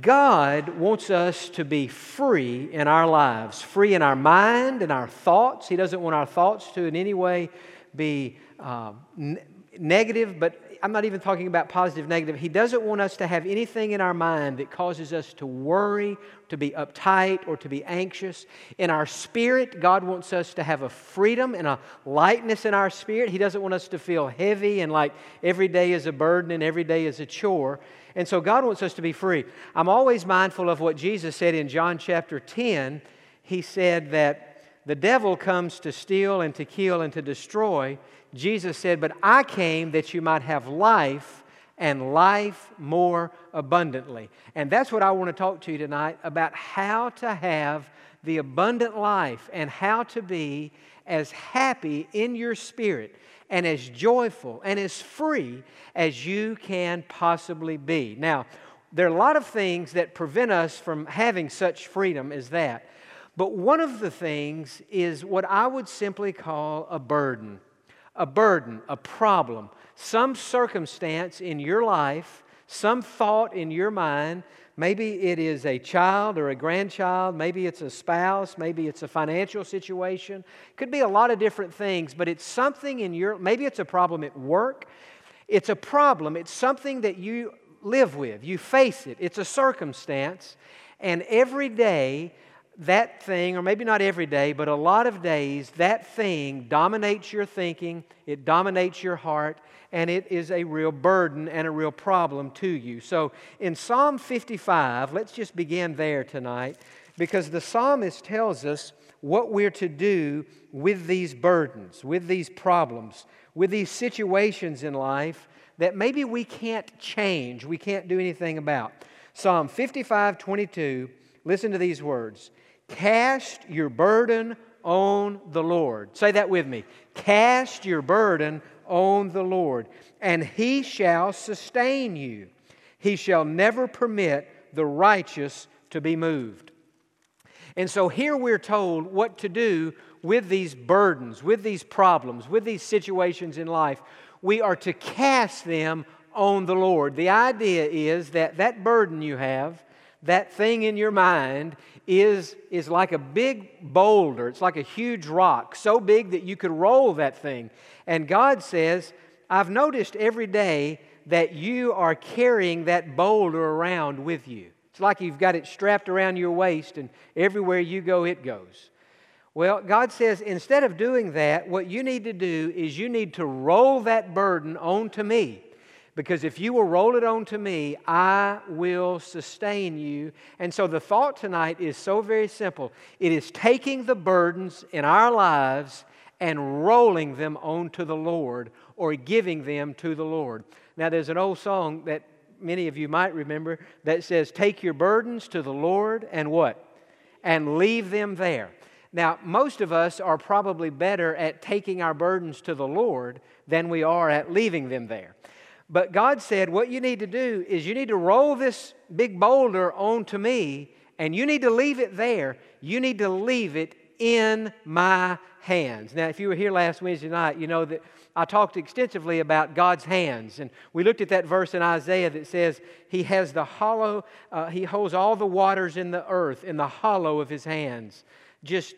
God wants us to be free in our lives, free in our mind and our thoughts. He doesn't want our thoughts to in any way be uh, n- negative, but I'm not even talking about positive, negative. He doesn't want us to have anything in our mind that causes us to worry, to be uptight, or to be anxious. In our spirit, God wants us to have a freedom and a lightness in our spirit. He doesn't want us to feel heavy and like every day is a burden and every day is a chore. And so God wants us to be free. I'm always mindful of what Jesus said in John chapter 10. He said that the devil comes to steal and to kill and to destroy. Jesus said, But I came that you might have life and life more abundantly. And that's what I want to talk to you tonight about how to have the abundant life and how to be as happy in your spirit and as joyful and as free as you can possibly be. Now, there are a lot of things that prevent us from having such freedom as that. But one of the things is what I would simply call a burden a burden, a problem, some circumstance in your life, some thought in your mind. Maybe it is a child or a grandchild, maybe it's a spouse, maybe it's a financial situation. Could be a lot of different things, but it's something in your maybe it's a problem at work. It's a problem, it's something that you live with. You face it. It's a circumstance, and every day that thing, or maybe not every day, but a lot of days, that thing dominates your thinking, it dominates your heart, and it is a real burden and a real problem to you. So in Psalm 55, let's just begin there tonight, because the psalmist tells us what we're to do with these burdens, with these problems, with these situations in life that maybe we can't change, we can't do anything about. Psalm 55 22, listen to these words. Cast your burden on the Lord. Say that with me. Cast your burden on the Lord, and he shall sustain you. He shall never permit the righteous to be moved. And so here we're told what to do with these burdens, with these problems, with these situations in life. We are to cast them on the Lord. The idea is that that burden you have, that thing in your mind, is, is like a big boulder. It's like a huge rock, so big that you could roll that thing. And God says, I've noticed every day that you are carrying that boulder around with you. It's like you've got it strapped around your waist, and everywhere you go, it goes. Well, God says, instead of doing that, what you need to do is you need to roll that burden onto me. Because if you will roll it on to me, I will sustain you. And so the thought tonight is so very simple it is taking the burdens in our lives and rolling them onto the Lord or giving them to the Lord. Now, there's an old song that many of you might remember that says, Take your burdens to the Lord and what? And leave them there. Now, most of us are probably better at taking our burdens to the Lord than we are at leaving them there. But God said, What you need to do is you need to roll this big boulder onto me, and you need to leave it there. You need to leave it in my hands. Now, if you were here last Wednesday night, you know that I talked extensively about God's hands. And we looked at that verse in Isaiah that says, He has the hollow, uh, He holds all the waters in the earth in the hollow of His hands. Just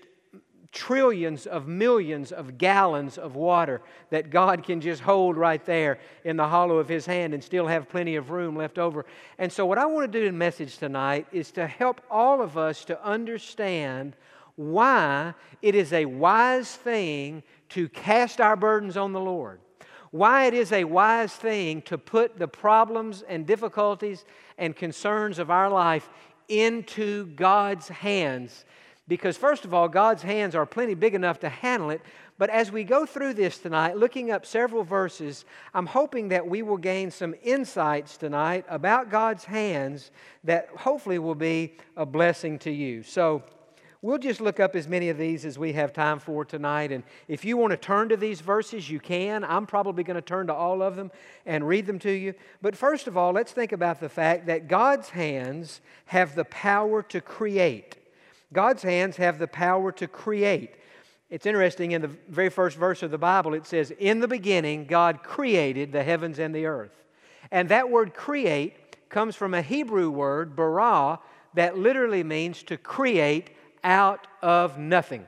trillions of millions of gallons of water that God can just hold right there in the hollow of His hand and still have plenty of room left over. And so, what I want to do in message tonight is to help all of us to understand why it is a wise thing to cast our burdens on the Lord. Why it is a wise thing to put the problems and difficulties and concerns of our life into God's hands because, first of all, God's hands are plenty big enough to handle it. But as we go through this tonight, looking up several verses, I'm hoping that we will gain some insights tonight about God's hands that hopefully will be a blessing to you. So, We'll just look up as many of these as we have time for tonight. And if you want to turn to these verses, you can. I'm probably going to turn to all of them and read them to you. But first of all, let's think about the fact that God's hands have the power to create. God's hands have the power to create. It's interesting, in the very first verse of the Bible, it says, In the beginning, God created the heavens and the earth. And that word create comes from a Hebrew word, bara, that literally means to create out of nothing.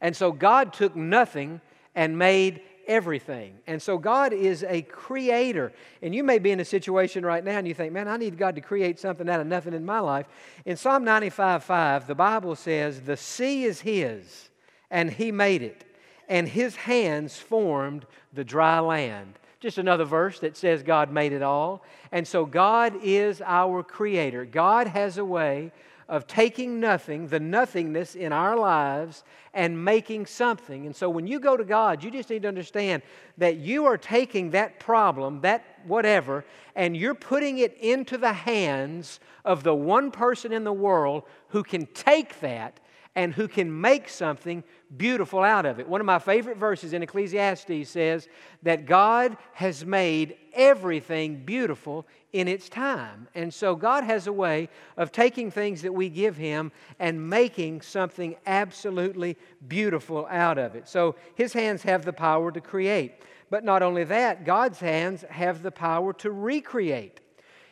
And so God took nothing and made everything. And so God is a creator. And you may be in a situation right now and you think, man, I need God to create something out of nothing in my life. In Psalm 95 5, the Bible says, The sea is His, and He made it, and His hands formed the dry land. Just another verse that says God made it all. And so God is our creator. God has a way of taking nothing, the nothingness in our lives, and making something. And so when you go to God, you just need to understand that you are taking that problem, that whatever, and you're putting it into the hands of the one person in the world who can take that and who can make something beautiful out of it. One of my favorite verses in Ecclesiastes says that God has made everything beautiful in its time. And so God has a way of taking things that we give Him and making something absolutely beautiful out of it. So His hands have the power to create. But not only that, God's hands have the power to recreate.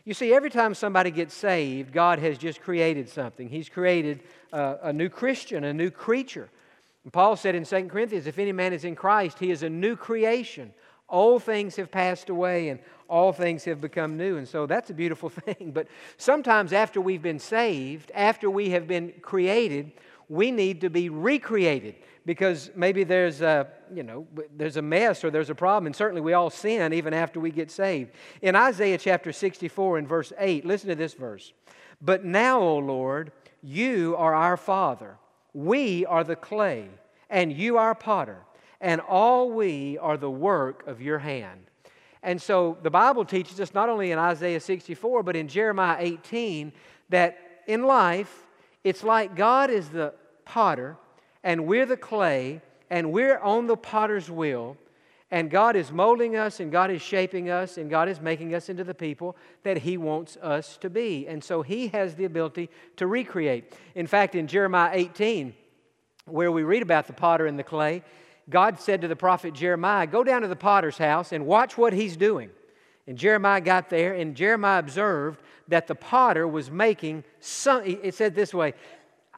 You see, every time somebody gets saved, God has just created something. He's created a, new Christian, a new creature. And Paul said in 2 Corinthians, if any man is in Christ, he is a new creation. Old things have passed away and all things have become new. And so that's a beautiful thing. But sometimes after we've been saved, after we have been created, we need to be recreated because maybe there's a, you know, there's a mess or there's a problem. And certainly we all sin even after we get saved. In Isaiah chapter 64 and verse 8, listen to this verse. But now, O Lord, you are our Father. We are the clay, and you are potter, and all we are the work of your hand. And so the Bible teaches us not only in Isaiah 64, but in Jeremiah 18, that in life, it's like God is the potter, and we're the clay, and we're on the potter's wheel, and God is molding us, and God is shaping us, and God is making us into the people that He wants us to be. And so He has the ability to recreate. In fact, in Jeremiah 18, where we read about the potter and the clay, God said to the prophet Jeremiah, Go down to the potter's house and watch what he's doing. And Jeremiah got there, and Jeremiah observed that the potter was making some, it said this way,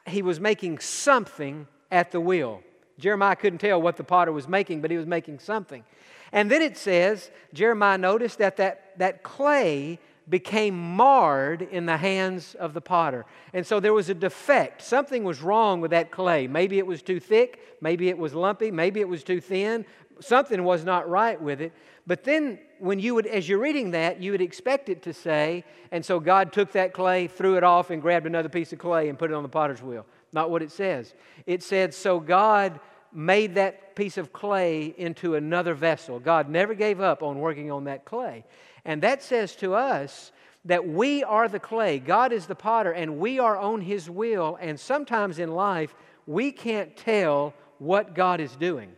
he was making something at the wheel. Jeremiah couldn't tell what the potter was making, but he was making something. And then it says, Jeremiah noticed that that, that clay became marred in the hands of the potter. And so there was a defect. Something was wrong with that clay. Maybe it was too thick, maybe it was lumpy, maybe it was too thin. Something was not right with it. But then, when you would, as you're reading that, you would expect it to say, and so God took that clay, threw it off, and grabbed another piece of clay and put it on the potter's wheel. Not what it says. It said, so God made that piece of clay into another vessel. God never gave up on working on that clay. And that says to us that we are the clay, God is the potter, and we are on His will. And sometimes in life, we can't tell what God is doing.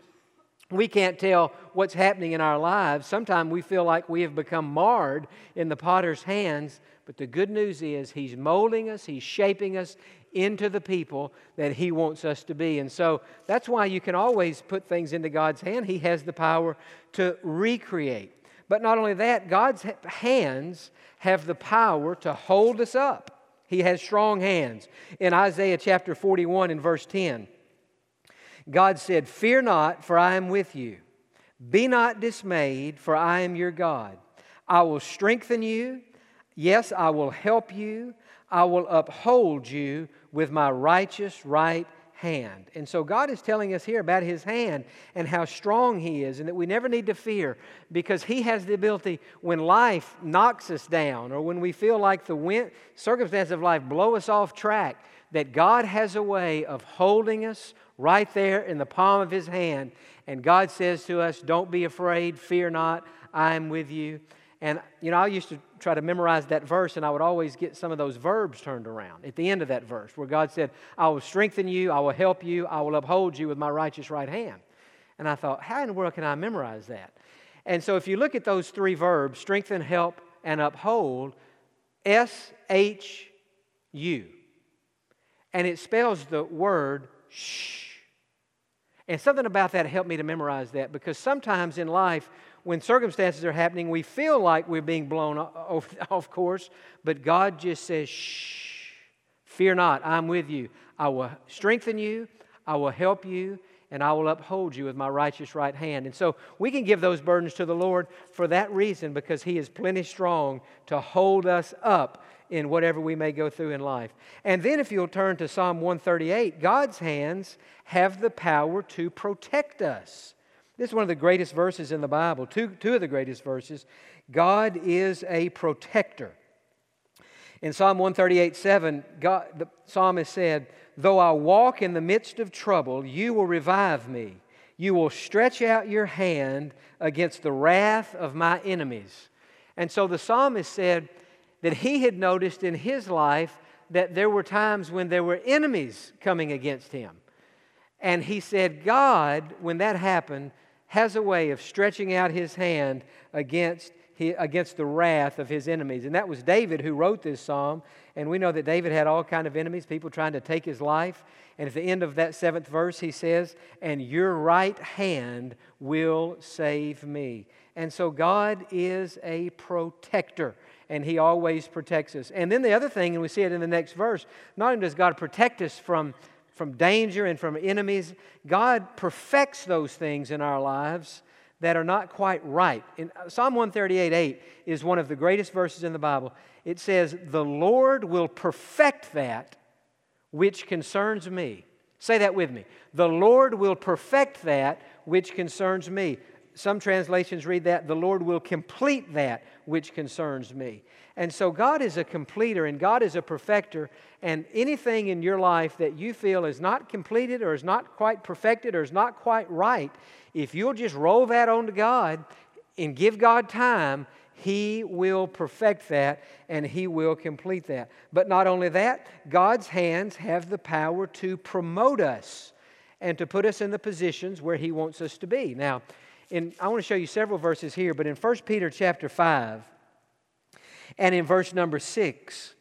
We can't tell what's happening in our lives. Sometimes we feel like we have become marred in the potter's hands, but the good news is He's molding us, He's shaping us into the people that He wants us to be. And so that's why you can always put things into God's hand. He has the power to recreate. But not only that, God's hands have the power to hold us up. He has strong hands. In Isaiah chapter 41 and verse 10, God said, Fear not, for I am with you. Be not dismayed, for I am your God. I will strengthen you. Yes, I will help you. I will uphold you with my righteous right hand. And so God is telling us here about his hand and how strong he is, and that we never need to fear because he has the ability when life knocks us down or when we feel like the wind, circumstances of life blow us off track, that God has a way of holding us right there in the palm of his hand. And God says to us, Don't be afraid, fear not, I am with you. And, you know, I used to try to memorize that verse, and I would always get some of those verbs turned around at the end of that verse, where God said, I will strengthen you, I will help you, I will uphold you with my righteous right hand. And I thought, how in the world can I memorize that? And so if you look at those three verbs, strengthen, help, and uphold, S H U. And it spells the word shh. And something about that helped me to memorize that because sometimes in life when circumstances are happening, we feel like we're being blown off, off course, but God just says, shh, fear not, I'm with you. I will strengthen you, I will help you, and I will uphold you with my righteous right hand. And so we can give those burdens to the Lord for that reason because He is plenty strong to hold us up in whatever we may go through in life. And then if you'll turn to Psalm 138, God's hands have the power to protect us. This is one of the greatest verses in the Bible, two, two of the greatest verses. God is a protector. In Psalm 138 7, God, the psalmist said, Though I walk in the midst of trouble, you will revive me. You will stretch out your hand against the wrath of my enemies. And so the psalmist said that he had noticed in his life that there were times when there were enemies coming against him. And he said, God, when that happened, has a way of stretching out his hand against, against the wrath of his enemies. And that was David who wrote this psalm. And we know that David had all kind of enemies, people trying to take his life. And at the end of that seventh verse, he says, And your right hand will save me. And so God is a protector, and He always protects us. And then the other thing, and we see it in the next verse, not only does God protect us from, from danger and from enemies, God perfects those things in our lives that are not quite right. In Psalm 138 8 is one of the greatest verses in the Bible. It says, The Lord will perfect that which concerns me. Say that with me. The Lord will perfect that which concerns me. Some translations read that, the Lord will complete that which concerns me. And so God is a completer and God is a perfecter. And anything in your life that you feel is not completed or is not quite perfected or is not quite right, if you'll just roll that onto God and give God time, He will perfect that and He will complete that. But not only that, God's hands have the power to promote us and to put us in the positions where He wants us to be. Now, in, I want to show you several verses here, but in 1 Peter chapter 5 and in verse number 6,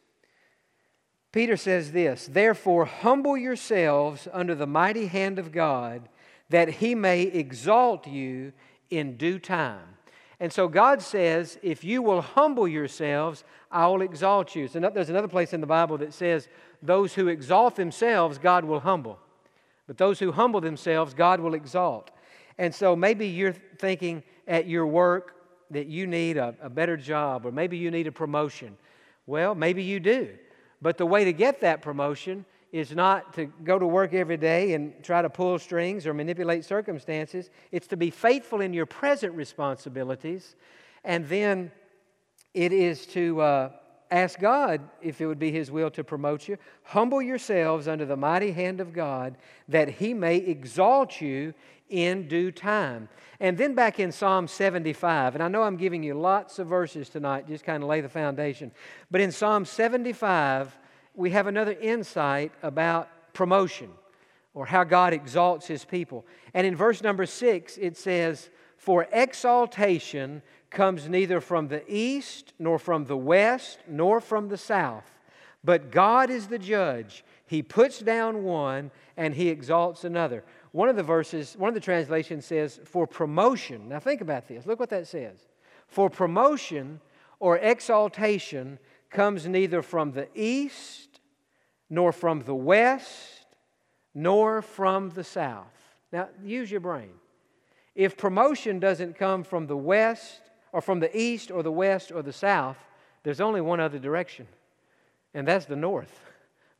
Peter says this Therefore, humble yourselves under the mighty hand of God, that he may exalt you in due time. And so God says, If you will humble yourselves, I will exalt you. So there's another place in the Bible that says, Those who exalt themselves, God will humble. But those who humble themselves, God will exalt. And so maybe you're thinking at your work that you need a, a, better job, or maybe you need a promotion. Well, maybe you do. But the way to get that promotion is not to go to work every day and try to pull strings or manipulate circumstances. It's to be faithful in your present responsibilities. And then it is to uh, ask God if it would be His will to promote you. Humble yourselves under the mighty hand of God that He may exalt you in due time. And then back in Psalm 75, and I know I'm giving you lots of verses tonight, just kind of lay the foundation. But in Psalm 75, we have another insight about promotion or how God exalts his people. And in verse number six, it says, For exaltation comes neither from the east, nor from the west, nor from the south, but God is the judge. He puts down one and he exalts another. One of the verses, one of the translations says, for promotion. Now think about this. Look what that says. For promotion or exaltation comes neither from the east, nor from the west, nor from the south. Now use your brain. If promotion doesn't come from the west, or from the east, or the west, or the south, there's only one other direction, and that's the north.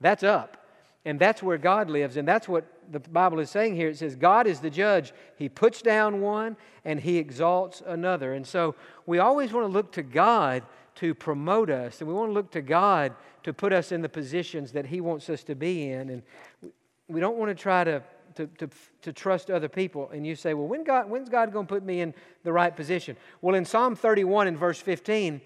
That's up. And that's where God lives. And that's what the Bible is saying here. It says, God is the judge. He puts down one and he exalts another. And so we always want to look to God to promote us. And we want to look to God to put us in the positions that he wants us to be in. And we don't want to try to, to, to, to trust other people. And you say, well, when God, when's God going to put me in the right position? Well, in Psalm 31 and verse 15,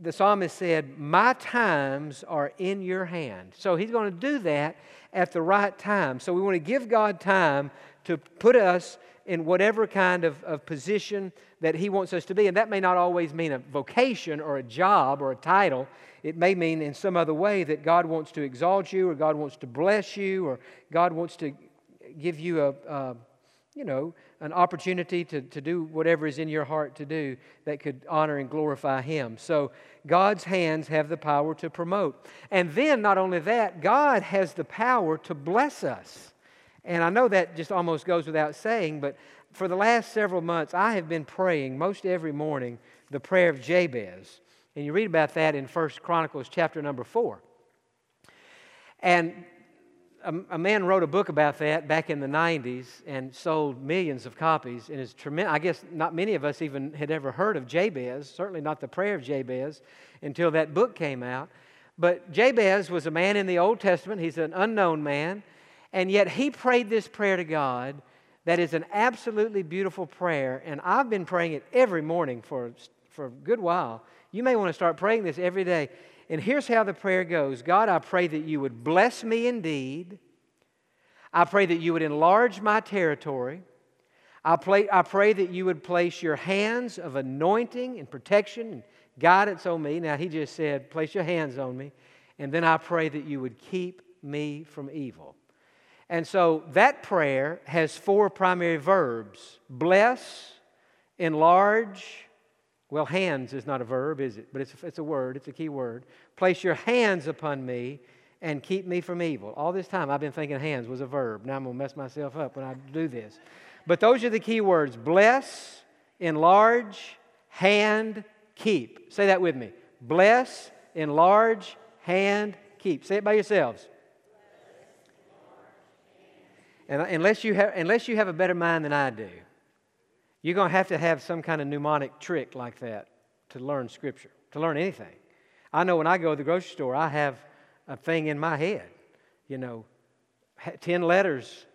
the psalmist said, My times are in your hand. So he's going to do that at the right time. So we want to give God time to put us in whatever kind of, of position that he wants us to be. And that may not always mean a vocation or a job or a title. It may mean in some other way that God wants to exalt you or God wants to bless you or God wants to give you a, a you know, an opportunity to, to do whatever is in your heart to do that could honor and glorify Him. So God's hands have the power to promote. And then, not only that, God has the power to bless us. And I know that just almost goes without saying, but for the last several months, I have been praying most every morning the prayer of Jabez. And you read about that in First Chronicles chapter number 4. And a, a, man wrote a book about that back in the 90s and sold millions of copies. And it's tremendous. I guess not many of us even had ever heard of Jabez, certainly not the prayer of Jabez, until that book came out. But Jabez was a man in the Old Testament. He's an unknown man. And yet he prayed this prayer to God that is an absolutely beautiful prayer. And I've been praying it every morning for, for a good while. You may want to start praying this every day. And here's how the prayer goes God, I pray that you would bless me indeed. I pray that you would enlarge my territory. I pray, I pray that you would place your hands of anointing and protection and guidance on me. Now, he just said, place your hands on me. And then I pray that you would keep me from evil. And so that prayer has four primary verbs bless, enlarge, well, hands is not a verb, is it? But it's it's a word, it's a key word. Place your hands upon me and keep me from evil. All this time I've been thinking hands was a verb. Now I'm going to mess myself up when I do this. But those are the key words bless, enlarge, hand, keep. Say that with me. Bless, enlarge, hand, keep. Say it by yourselves. And unless you have, unless you have a better mind than I do, you're going to have to have some kind of mnemonic trick like that to learn Scripture, to learn anything. I know when I go to the grocery store, I have a thing in my head, you know, 10 letters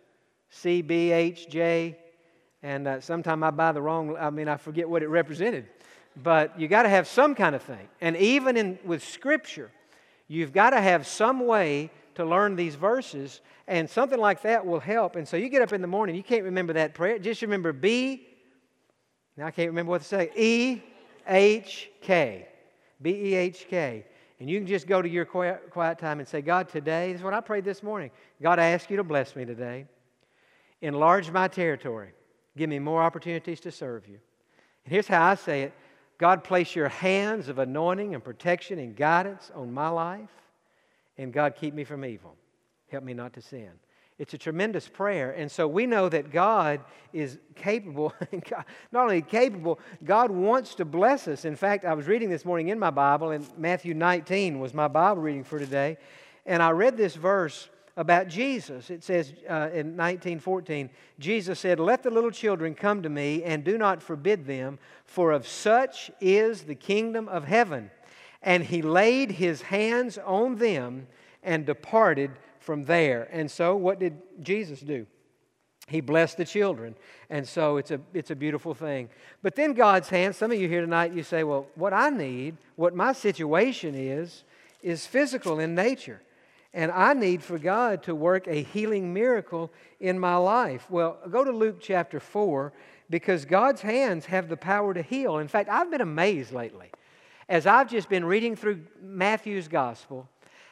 C, B, H, J, and uh, sometimes I buy the wrong, I mean, I forget what it represented. But you got to have some kind of thing. And even in, with Scripture, you've got to have some way to learn these verses, and something like that will help. And so you get up in the morning, you can't remember that prayer. Just remember B, now I can't remember what to say. E H K. B E H K. And you can just go to your quiet, time and say, God, today, this is what I prayed this morning. God, I ask you to bless me today. Enlarge my territory. Give me more opportunities to serve you. And here's how I say it God, place your hands of anointing and protection and guidance on my life. And God, keep me from evil. Help me not to sin. It's a tremendous prayer. And so we know that God is capable, not only capable, God wants to bless us. In fact, I was reading this morning in my Bible, and Matthew 19 was my Bible reading for today. And I read this verse about Jesus. It says uh, in 1914, Jesus said, Let the little children come to me, and do not forbid them, for of such is the kingdom of heaven. And he laid his hands on them and departed from there. And so, what did Jesus do? He blessed the children. And so it's a, it's a beautiful thing. But then God's hand, some of you here tonight, you say, well, what I need, what my situation is, is physical in nature. And I need for God to work a healing miracle in my life. Well, go to Luke chapter 4 because God's hands have the power to heal. In fact, I've been amazed lately as I've just been reading through Matthew's gospel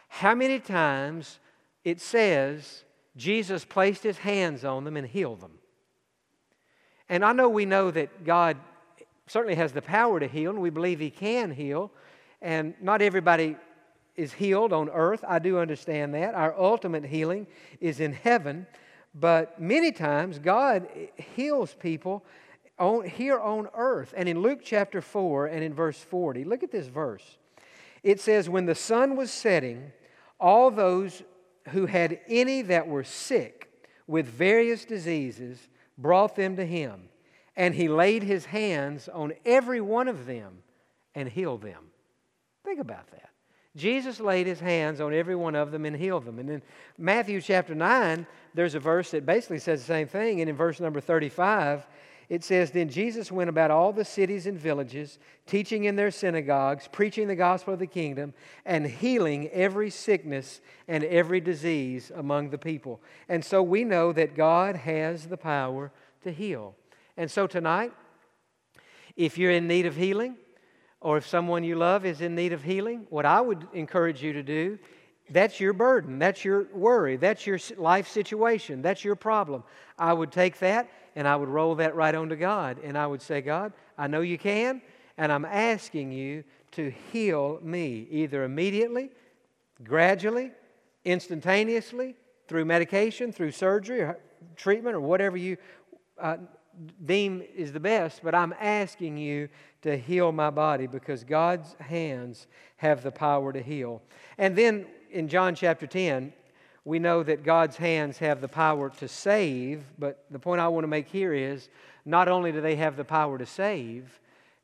how many times it says Jesus placed his hands on them and healed them. And I know we know that God certainly has the power to heal, and we believe he can heal. And not everybody is healed on earth. I do understand that. Our ultimate healing is in heaven. But many times, God heals people on, here on earth. And in Luke chapter 4 and in verse 40, look at this verse. It says, When the sun was setting, all those who had any that were sick with various diseases brought them to him, and he laid his hands on every one of them and healed them. Think about that. Jesus laid his hands on every one of them and healed them. And in Matthew chapter 9, there's a verse that basically says the same thing. And in verse number 35, it says, Then Jesus went about all the cities and villages, teaching in their synagogues, preaching the gospel of the kingdom, and healing every sickness and every disease among the people. And so we know that God has the power to heal. And so tonight, if you're in need of healing, or if someone you love is in need of healing, what I would encourage you to do that's your burden. That's your worry. That's your life situation. That's your problem. I would take that and I would roll that right onto God. And I would say, God, I know you can, and I'm asking you to heal me, either immediately, gradually, instantaneously, through medication, through surgery, or treatment, or whatever you uh, deem is the best. But I'm asking you to heal my body because God's hands have the power to heal. And then in John chapter 10, we know that God's hands have the power to save, but the point I want to make here is not only do they have the power to save,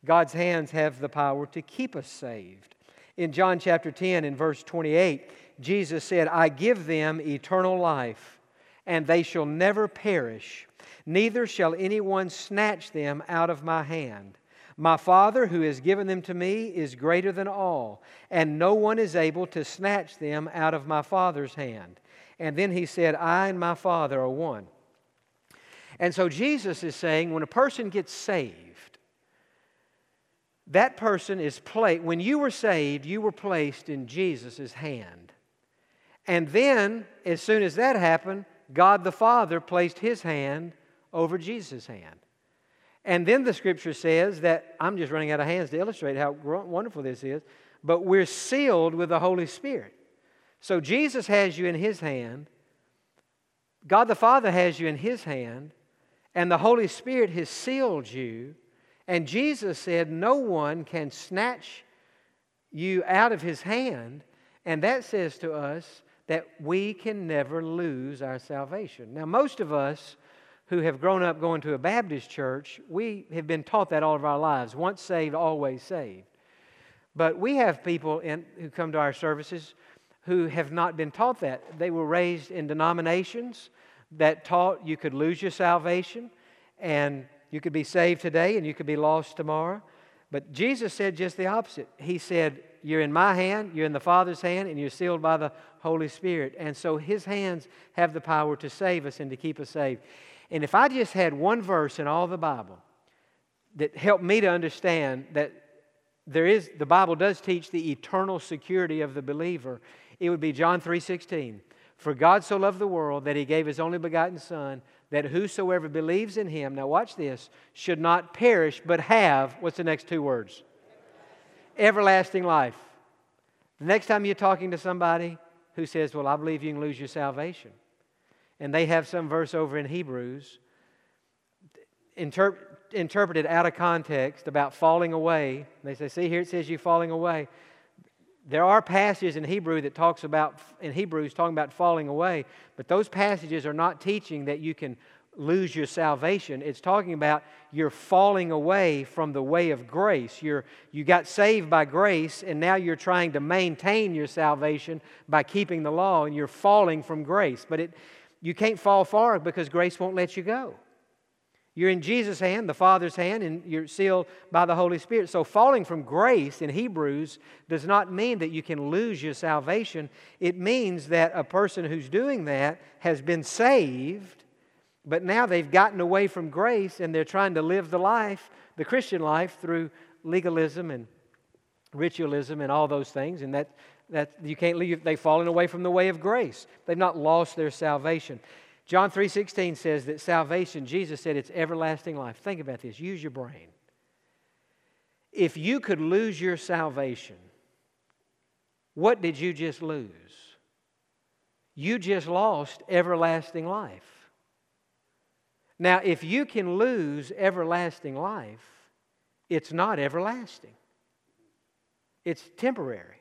God's hands have the power to keep us saved. In John chapter 10, in verse 28, Jesus said, I give them eternal life, and they shall never perish, neither shall anyone snatch them out of my hand. My Father, who has given them to me, is greater than all, and no one is able to snatch them out of my Father's hand. And then he said, I and my Father are one. And so Jesus is saying when a person gets saved, that person is placed, when you were saved, you were placed in Jesus' hand. And then, as soon as that happened, God the Father placed his hand over Jesus' hand. And then the scripture says that, I'm just running out of hands to illustrate how wonderful this is, but we're sealed with the Holy Spirit. So Jesus has you in his hand, God the Father has you in his hand, and the Holy Spirit has sealed you. And Jesus said, No one can snatch you out of his hand. And that says to us that we can never lose our salvation. Now, most of us who have grown up going to a Baptist church, we have been taught that all of our lives once saved, always saved. But we have people in, who come to our services who have not been taught that. They were raised in denominations that taught you could lose your salvation and you could be saved today and you could be lost tomorrow. But Jesus said just the opposite. He said, You're in my hand, you're in the Father's hand, and you're sealed by the Holy Spirit. And so His hands have the power to save us and to keep us saved. And if I just had one verse in all the Bible that helped me to understand that there is the Bible does teach the eternal security of the believer it would be John 3:16. For God so loved the world that he gave his only begotten son that whosoever believes in him, now watch this, should not perish but have what's the next two words? Everlasting life. The next time you're talking to somebody who says, "Well, I believe you can lose your salvation." And they have some verse over in Hebrews interp- interpreted out of context about falling away. They say, "See here it says you falling away." There are passages in Hebrew that talks about in Hebrews talking about falling away, but those passages are not teaching that you can lose your salvation. It's talking about you're falling away from the way of grace. You're, you got saved by grace, and now you're trying to maintain your salvation by keeping the law, and you're falling from grace. But it, you can't fall far because grace won't let you go. You're in Jesus' hand, the Father's hand, and you're sealed by the Holy Spirit. So, falling from grace in Hebrews does not mean that you can lose your salvation. It means that a person who's doing that has been saved, but now they've gotten away from grace and they're trying to live the life, the Christian life, through legalism and ritualism and all those things. And that, that you can't leave, they've fallen away from the way of grace. They've not lost their salvation. John 3:16 says that salvation, Jesus said it's everlasting life. Think about this. Use your brain. If you could lose your salvation, what did you just lose? You just lost everlasting life. Now, if you can lose everlasting life, it's not everlasting. It's temporary.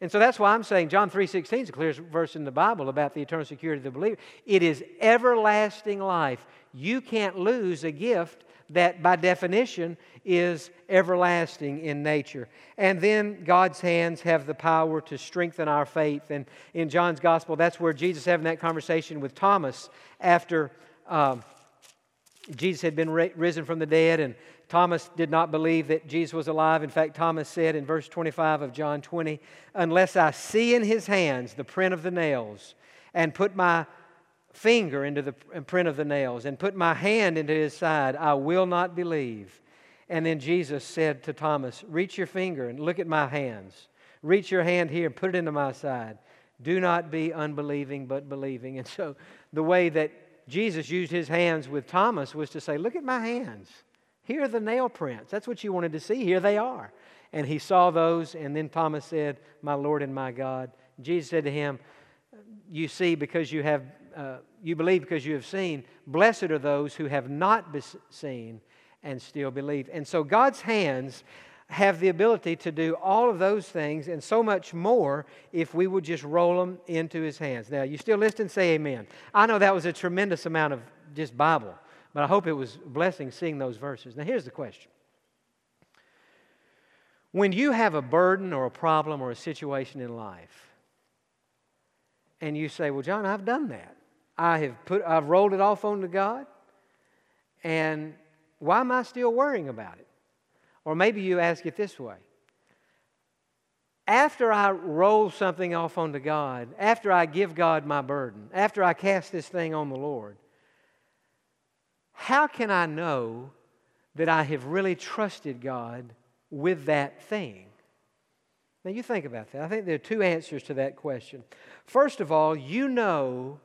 And so that's why I'm saying John 3:16 is the clearest verse in the Bible about the eternal security of the believer. It is everlasting life. You can't lose a gift that by definition is everlasting in nature. And then God's hands have the power to strengthen our faith. And in John's gospel, that's where Jesus having that conversation with Thomas after um, Jesus had been risen from the dead and Thomas did not believe that Jesus was alive. In fact, Thomas said in verse 25 of John 20, Unless I see in his hands the print of the nails, and put my finger into the print of the nails, and put my hand into his side, I will not believe. And then Jesus said to Thomas, Reach your finger and look at my hands. Reach your hand here and put it into my side. Do not be unbelieving, but believing. And so, the way that Jesus used his hands with Thomas was to say, Look at my hands. Here are the nail prints. That's what you wanted to see. Here they are. And he saw those, and then Thomas said, My Lord and my God. Jesus said to him, You see because you have, uh, you believe because you have seen. Blessed are those who have not seen and still believe. And so God's hands have the ability to do all of those things and so much more if we would just roll them into his hands. Now, you still listen? Say amen. I know that was a tremendous amount of just Bible, but I hope it was a blessing seeing those verses. Now, here's the question When you have a burden or a problem or a situation in life, and you say, Well, Jon, I've done that. I have put, I've rolled it off onto God, and why am I still worrying about it? Or maybe you ask it this way After I roll something off onto God, after I give God my burden, after I cast this thing on the Lord, how can I know that I have really trusted God with that thing? Now, you think about that. I think there are two answers to that question. First of all, you know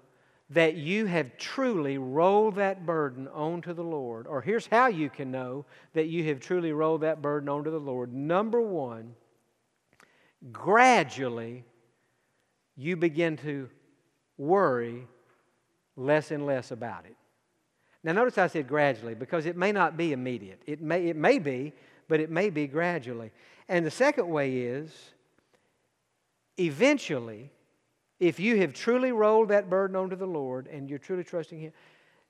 that you have truly rolled that burden onto the Lord. Or here's how you can know that you have truly rolled that burden onto the Lord. Number one, gradually you begin to worry less and less about it. Now, notice I said gradually because it may not be immediate. It may, it may be, but it may be gradually. And the second way is eventually if you have truly rolled that burden onto the Lord and you're truly trusting Him,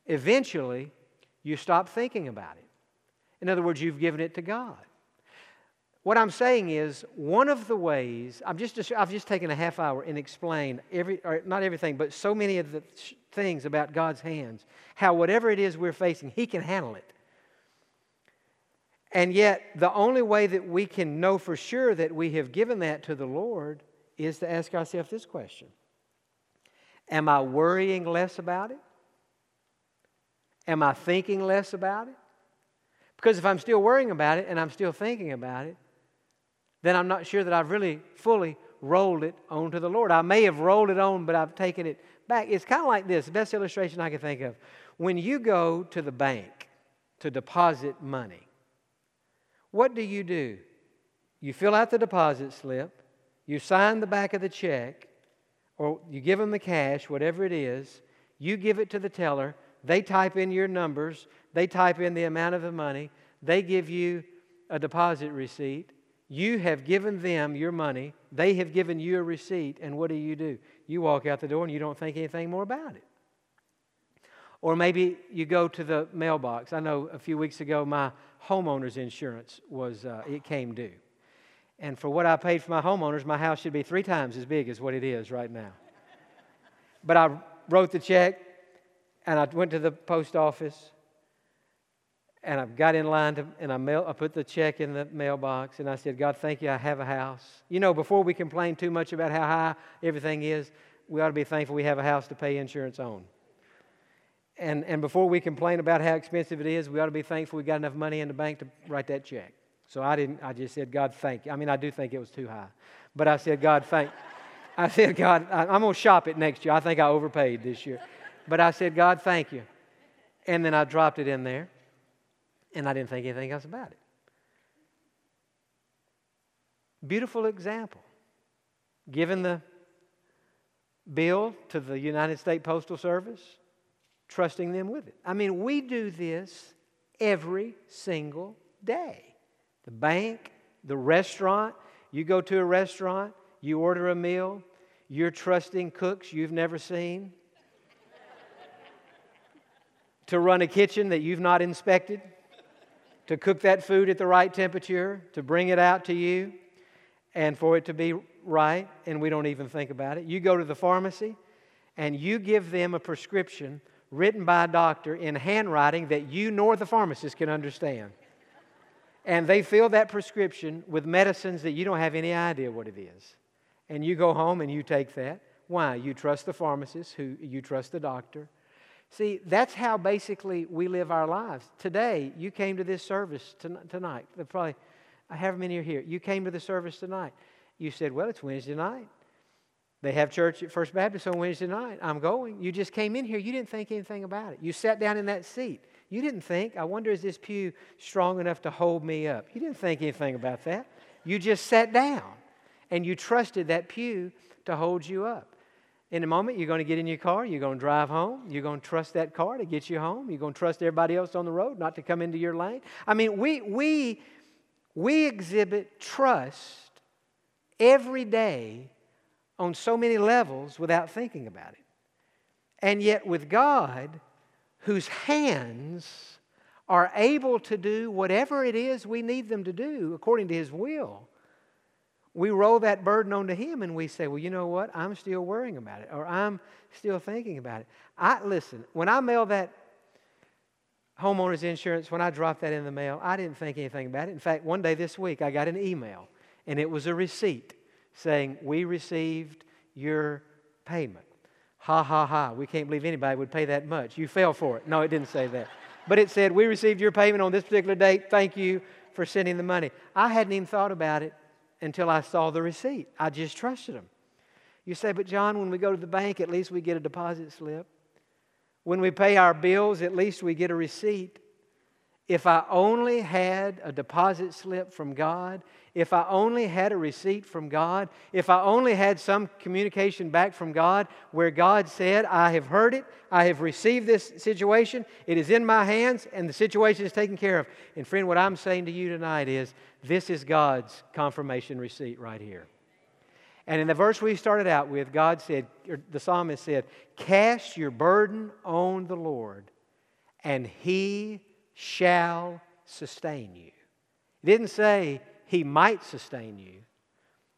eventually you stop thinking about it. In other words, you've given it to God. What I'm saying is, one of the ways, I'm just, I've just taken a half hour and explained every, or not everything, but so many of the things about God's hands, how whatever it is we're facing, He can handle it. And yet, the only way that we can know for sure that we have given that to the Lord is to ask ourselves this question Am I worrying less about it? Am I thinking less about it? Because if I'm still worrying about it and I'm still thinking about it, then I'm not sure that I've really fully rolled it onto the Lord. I may have rolled it on, but I've taken it back. It's kind of like this best illustration I can think of. When you go to the bank to deposit money, what do you do? You fill out the deposit slip, you sign the back of the check, or you give them the cash, whatever it is, you give it to the teller, they type in your numbers, they type in the amount of the money, they give you a deposit receipt. You have given them your money, they have given you a receipt, and what do you do? You walk out the door and you don't think anything more about it. Or maybe you go to the mailbox. I know a few weeks ago my homeowner's insurance was uh, it came due. And for what I paid for my homeowners, my house should be three times as big as what it is right now. But I wrote the check and I went to the post office and I got in line to, and I, mail, I put the check in the mailbox and I said, God, thank you, I have a house. You know, before we complain too much about how high everything is, we ought to be thankful we have a house to pay insurance on. And, and before we complain about how expensive it is, we ought to be thankful we got enough money in the bank to write that check. So I didn't, I just said, God, thank you. I mean, I do think it was too high. But I said, God, thank I said, God, I, I'm going to shop it next year. I think I overpaid this year. But I said, God, thank you. And then I dropped it in there, and I didn't think anything else about it. Beautiful example. Given the bill to the United States Postal Service, trusting them with it. I mean, we do this every single day the bank, the restaurant. You go to a restaurant, you order a meal, you're trusting cooks you've never seen to run a kitchen that you've not inspected, to cook that food at the right temperature, to bring it out to you, and for it to be right, and we don't even think about it. You go to the pharmacy and you give them a prescription written by a doctor in handwriting that you nor the pharmacist can understand and they fill that prescription with medicines that you don't have any idea what it is. And you go home and you take that. Why? You trust the pharmacist, who you trust the doctor. See, that's how basically we live our lives. Today, you came to this service tonight. Probably, however many are here, you came to the service tonight. You said, Well, it's Wednesday night. They have church at First Baptist on Wednesday night. I'm going. You just came in here. You didn't think anything about it. You sat down in that seat. You didn't think, I wonder, is this pew strong enough to hold me up? You didn't think anything about that. You just sat down and you trusted that pew to hold you up. In a moment, you're going to get in your car, you're going to drive home, you're going to trust that car to get you home, you're going to trust everybody else on the road not to come into your lane. I mean, we, we, we exhibit trust every day on so many levels without thinking about it. And yet, with God, whose hands are able to do whatever it is we need them to do according to His will, we roll that burden onto him and we say, well, you know what? I'm still worrying about it or I'm still thinking about it. I listen, when I mail that homeowner's insurance, when I dropped that in the mail, I didn't think anything about it. In fact, one day this week I got an email and it was a receipt saying, We received your payment. Ha ha ha. We can't believe anybody would pay that much. You fell for it. No, it didn't say that. But it said, We received your payment on this particular date. Thank you for sending the money. I hadn't even thought about it until I saw the receipt. I just trusted them. You say, but Jon, when we go to the bank, at least we get a deposit slip. When we pay our bills, at least we get a receipt. If I only had a deposit slip from God, if I only had a receipt from God, if I only had some communication back from God where God said, I have heard it, I have received this situation, it is in my hands, and the situation is taken care of. And friend, what I'm saying to you tonight is this is God's confirmation receipt right here. And in the verse we started out with, God said, the psalmist said, Cast your burden on the Lord, and he shall sustain you. He didn't say he might sustain you.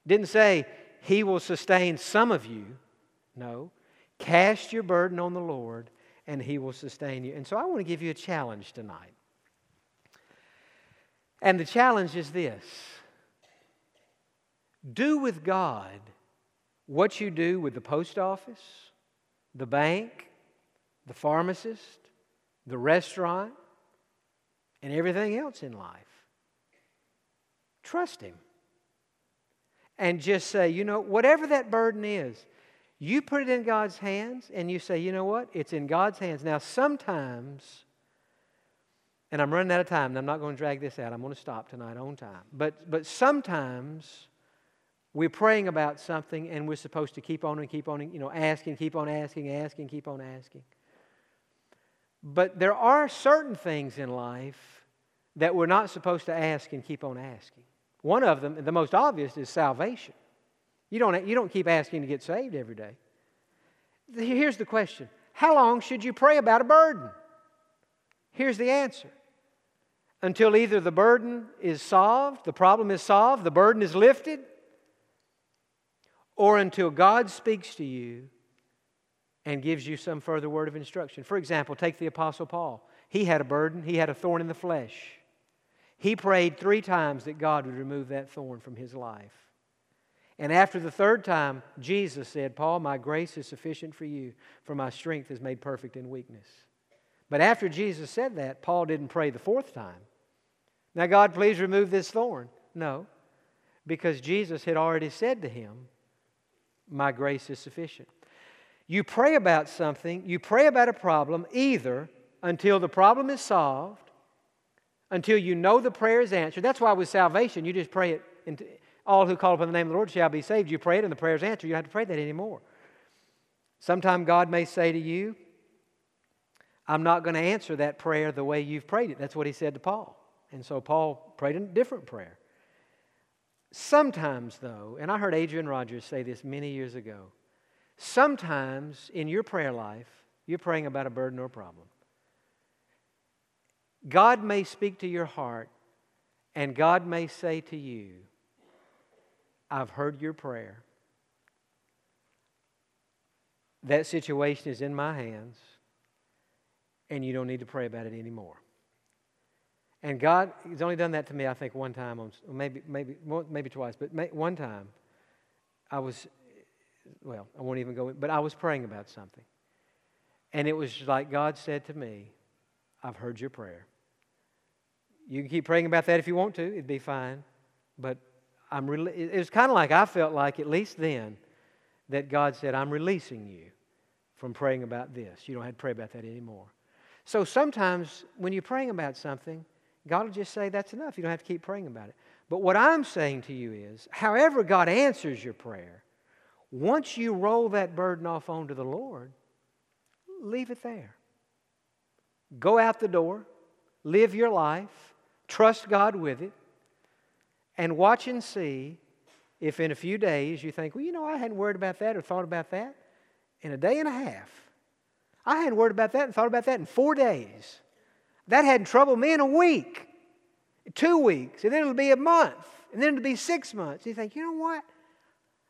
Didn't say he will sustain some of you. No. Cast your burden on the Lord and he will sustain you. And so I want to give you a challenge tonight. And the challenge is this do with God what you do with the post office, the bank, the pharmacist, the restaurant, and everything else in life. Trust Him. And just say, you know, whatever that burden is, you put it in God's hands and you say, you know what? It's in God's hands. Now, sometimes, and I'm running out of time, and I'm not going to drag this out. I'm going to stop tonight on time. But, but sometimes we're praying about something and we're supposed to keep on and keep on, you know, asking, keep on asking, asking, keep on asking. But there are certain things in life that we're not supposed to ask and keep on asking. One of them, the most obvious, is salvation. You don't, you don't keep asking to get saved every day. Here's the question How long should you pray about a burden? Here's the answer until either the burden is solved, the problem is solved, the burden is lifted, or until God speaks to you and gives you some further word of instruction. For example, take the Apostle Paul. He had a burden, he had a thorn in the flesh. He prayed three times that God would remove that thorn from his life. And after the third time, Jesus said, Paul, my grace is sufficient for you, for my strength is made perfect in weakness. But after Jesus said that, Paul didn't pray the fourth time. Now, God, please remove this thorn. No, because Jesus had already said to him, My grace is sufficient. You pray about something, you pray about a problem either until the problem is solved, until you know the prayer is answered. That's why with salvation, you just pray it. Into, all who call upon the name of the Lord shall be saved. You pray it and the prayer is answered. You don't have to pray that anymore. Sometime God may say to you, I'm not going to answer that prayer the way you've prayed it. That's what he said to Paul. And so Paul prayed a different prayer. Sometimes, though, and I heard Adrian Rogers say this many years ago, Sometimes in your prayer life, you're praying about a burden or a problem. God may speak to your heart, and God may say to you, I've heard your prayer. That situation is in my hands, and you don't need to pray about it anymore. And God, He's only done that to me, I think, one time, maybe, maybe, maybe twice, but one time I was well, I won't even go, in, but I was praying about something. And it was like God said to me, I've heard your prayer. You can keep praying about that if you want to, it'd be fine. But I'm really, it was kind of like I felt like, at least then, that God said, I'm releasing you from praying about this. You don't have to pray about that anymore. So sometimes when you're praying about something, God will just say, That's enough. You don't have to keep praying about it. But what I'm saying to you is, however God answers your prayer, once you roll that burden off onto the Lord, leave it there. Go out the door, live your life, trust God with it, and watch and see if in a few days you think, well, you know, I hadn't worried about that or thought about that. In a day and a half, I hadn't worried about that and thought about that in four days. That hadn't troubled me in a week, two weeks, and then it'll be a month, and then it'll be six months. You think, you know what?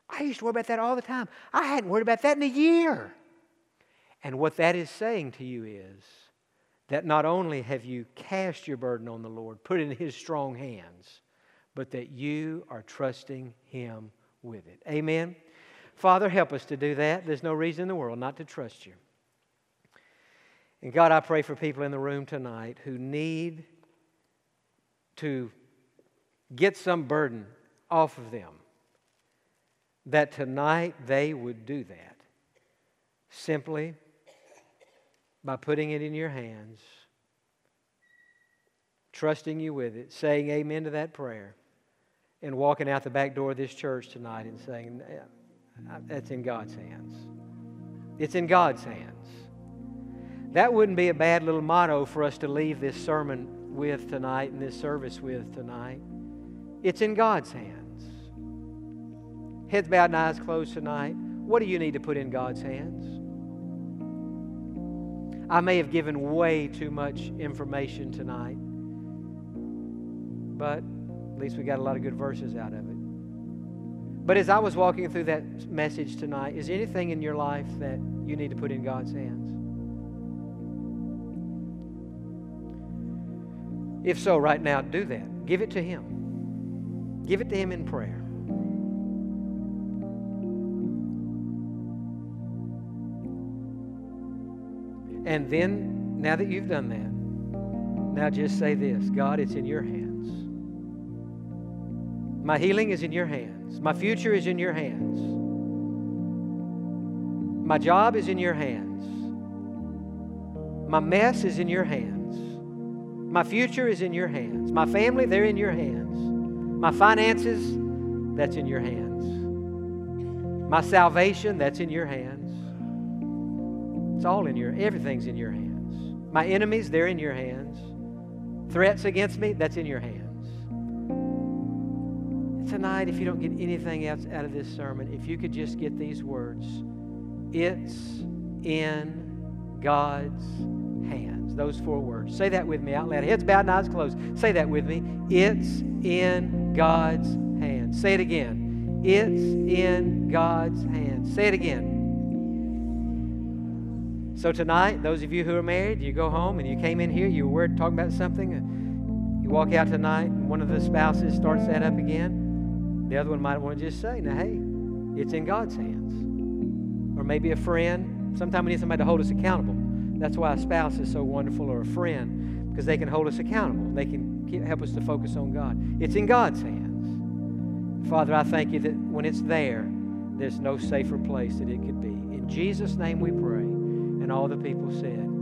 I used to worry about that all the time. I hadn't worried about that in a year. And what that is saying to you is that not only have you cast your burden on the Lord, put it in His strong hands, but that you are trusting Him with it. Amen? Father, help us to do that. There's no reason in the world not to trust you. And God, I pray for people in the room tonight who need to get some burden off of them, that tonight they would do that simply by putting it in your hands, trusting you with it, saying amen to that prayer, and walking out the back door of this church tonight and saying, That's in God's hands. It's in God's hands. That wouldn't be a bad little motto for us to leave this sermon with tonight and this service with tonight. It's in God's hands. Heads bowed and eyes closed tonight. What do you need to put in God's hands? I may have given way too much information tonight, but at least we got a lot of good verses out of it. But as I was walking through that message tonight, is anything in your life that you need to put in God's hands? If so, right now, do that. Give it to Him. Give it to Him in prayer. And then, now that you've done that, now just say this God, it's in your hands. My healing is in your hands. My future is in your hands. My job is in your hands. My mess is in your hands. My future is in your hands. My family, they're in your hands. My finances, that's in your hands. My salvation, that's in your hands. It's all in your, everything's in your hands. My enemies, they're in your hands. Threats against me, that's in your hands. Tonight, if you don't get anything else out of this sermon, if you could just get these words, it's in God's hands. Those four words. Say that with me out loud. Heads bowed and eyes closed. Say that with me. It's in God's hands. Say it again. It's in God's hands. Say it again. So tonight, those of you who are married, you go home and you came in here, you were talking about something, uh, you walk out tonight, and one of the spouses starts that up again. The other one might want to just say, now, hey, it's in God's hands. Or maybe a friend. Sometimes we need somebody to hold us accountable. That's why a spouse is so wonderful or a friend, because they can hold us accountable. They can help us to focus on God. It's in God's hands. Father, I thank you that when it's there, there's no safer place that it could be. In Jesus' name we pray. And all the people said,